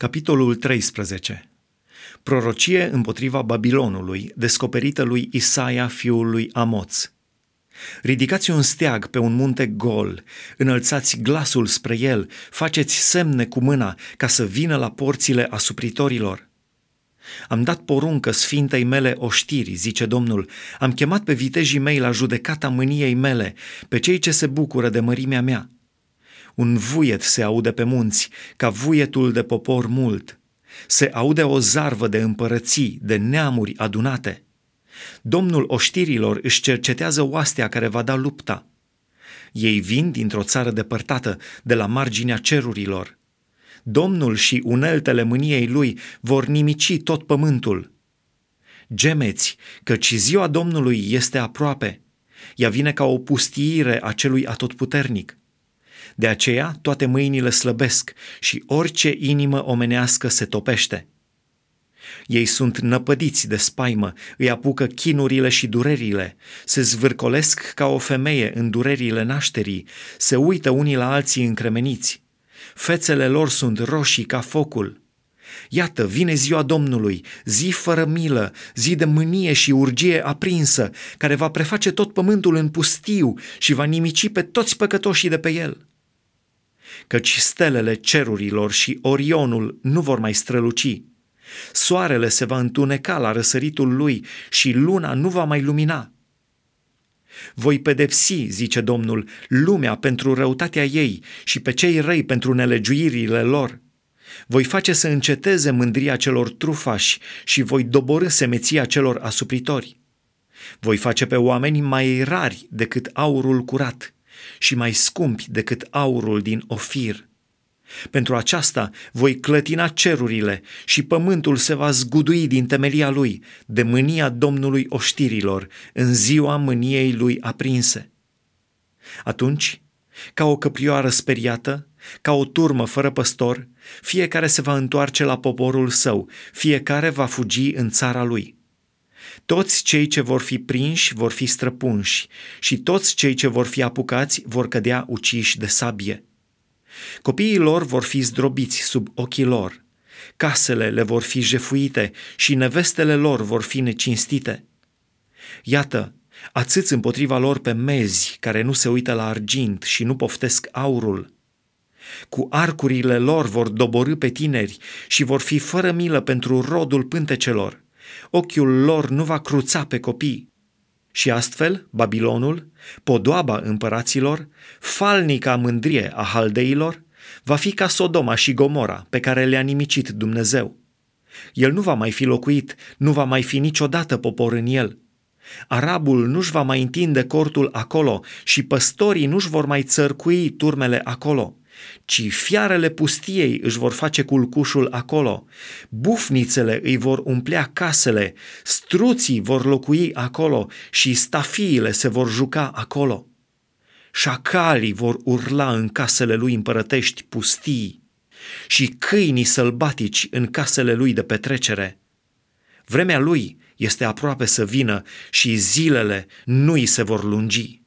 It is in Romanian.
Capitolul 13 Prorocie împotriva Babilonului, descoperită lui Isaia fiul lui Amoț. Ridicați un steag pe un munte gol, înălțați glasul spre el, faceți semne cu mâna ca să vină la porțile asupritorilor. Am dat poruncă sfintei mele oștiri, zice Domnul, am chemat pe vitejii mei la judecata mâniei mele, pe cei ce se bucură de mărimea mea. Un vuiet se aude pe munți, ca vuietul de popor mult. Se aude o zarvă de împărății, de neamuri adunate. Domnul oștirilor își cercetează oastea care va da lupta. Ei vin dintr-o țară depărtată, de la marginea cerurilor. Domnul și uneltele mâniei lui vor nimici tot pământul. Gemeți, căci ziua Domnului este aproape. Ea vine ca o pustiire a celui atotputernic. De aceea toate mâinile slăbesc și orice inimă omenească se topește. Ei sunt năpădiți de spaimă, îi apucă chinurile și durerile, se zvârcolesc ca o femeie în durerile nașterii, se uită unii la alții încremeniți. Fețele lor sunt roșii ca focul. Iată, vine ziua Domnului, zi fără milă, zi de mânie și urgie aprinsă, care va preface tot pământul în pustiu și va nimici pe toți păcătoșii de pe el căci stelele cerurilor și Orionul nu vor mai străluci. Soarele se va întuneca la răsăritul lui și luna nu va mai lumina. Voi pedepsi, zice Domnul, lumea pentru răutatea ei și pe cei răi pentru nelegiuirile lor. Voi face să înceteze mândria celor trufași și voi doborâ semeția celor asupritori. Voi face pe oameni mai rari decât aurul curat și mai scumpi decât aurul din Ofir. Pentru aceasta voi clătina cerurile și pământul se va zgudui din temelia lui, de mânia Domnului oștirilor, în ziua mâniei lui aprinse. Atunci, ca o căprioară speriată, ca o turmă fără păstor, fiecare se va întoarce la poporul său, fiecare va fugi în țara lui. Toți cei ce vor fi prinși vor fi străpunși și toți cei ce vor fi apucați vor cădea uciși de sabie. Copiii lor vor fi zdrobiți sub ochii lor, casele le vor fi jefuite și nevestele lor vor fi necinstite. Iată, atâți împotriva lor pe mezi care nu se uită la argint și nu poftesc aurul. Cu arcurile lor vor doborâ pe tineri și vor fi fără milă pentru rodul pântecelor ochiul lor nu va cruța pe copii. Și astfel, Babilonul, podoaba împăraților, falnica mândrie a haldeilor, va fi ca Sodoma și Gomora pe care le-a nimicit Dumnezeu. El nu va mai fi locuit, nu va mai fi niciodată popor în el. Arabul nu-și va mai întinde cortul acolo și păstorii nu-și vor mai țărcui turmele acolo ci fiarele pustiei își vor face culcușul acolo, bufnițele îi vor umplea casele, struții vor locui acolo și stafiile se vor juca acolo. Șacalii vor urla în casele lui împărătești pustii și câinii sălbatici în casele lui de petrecere. Vremea lui este aproape să vină și zilele nu îi se vor lungi.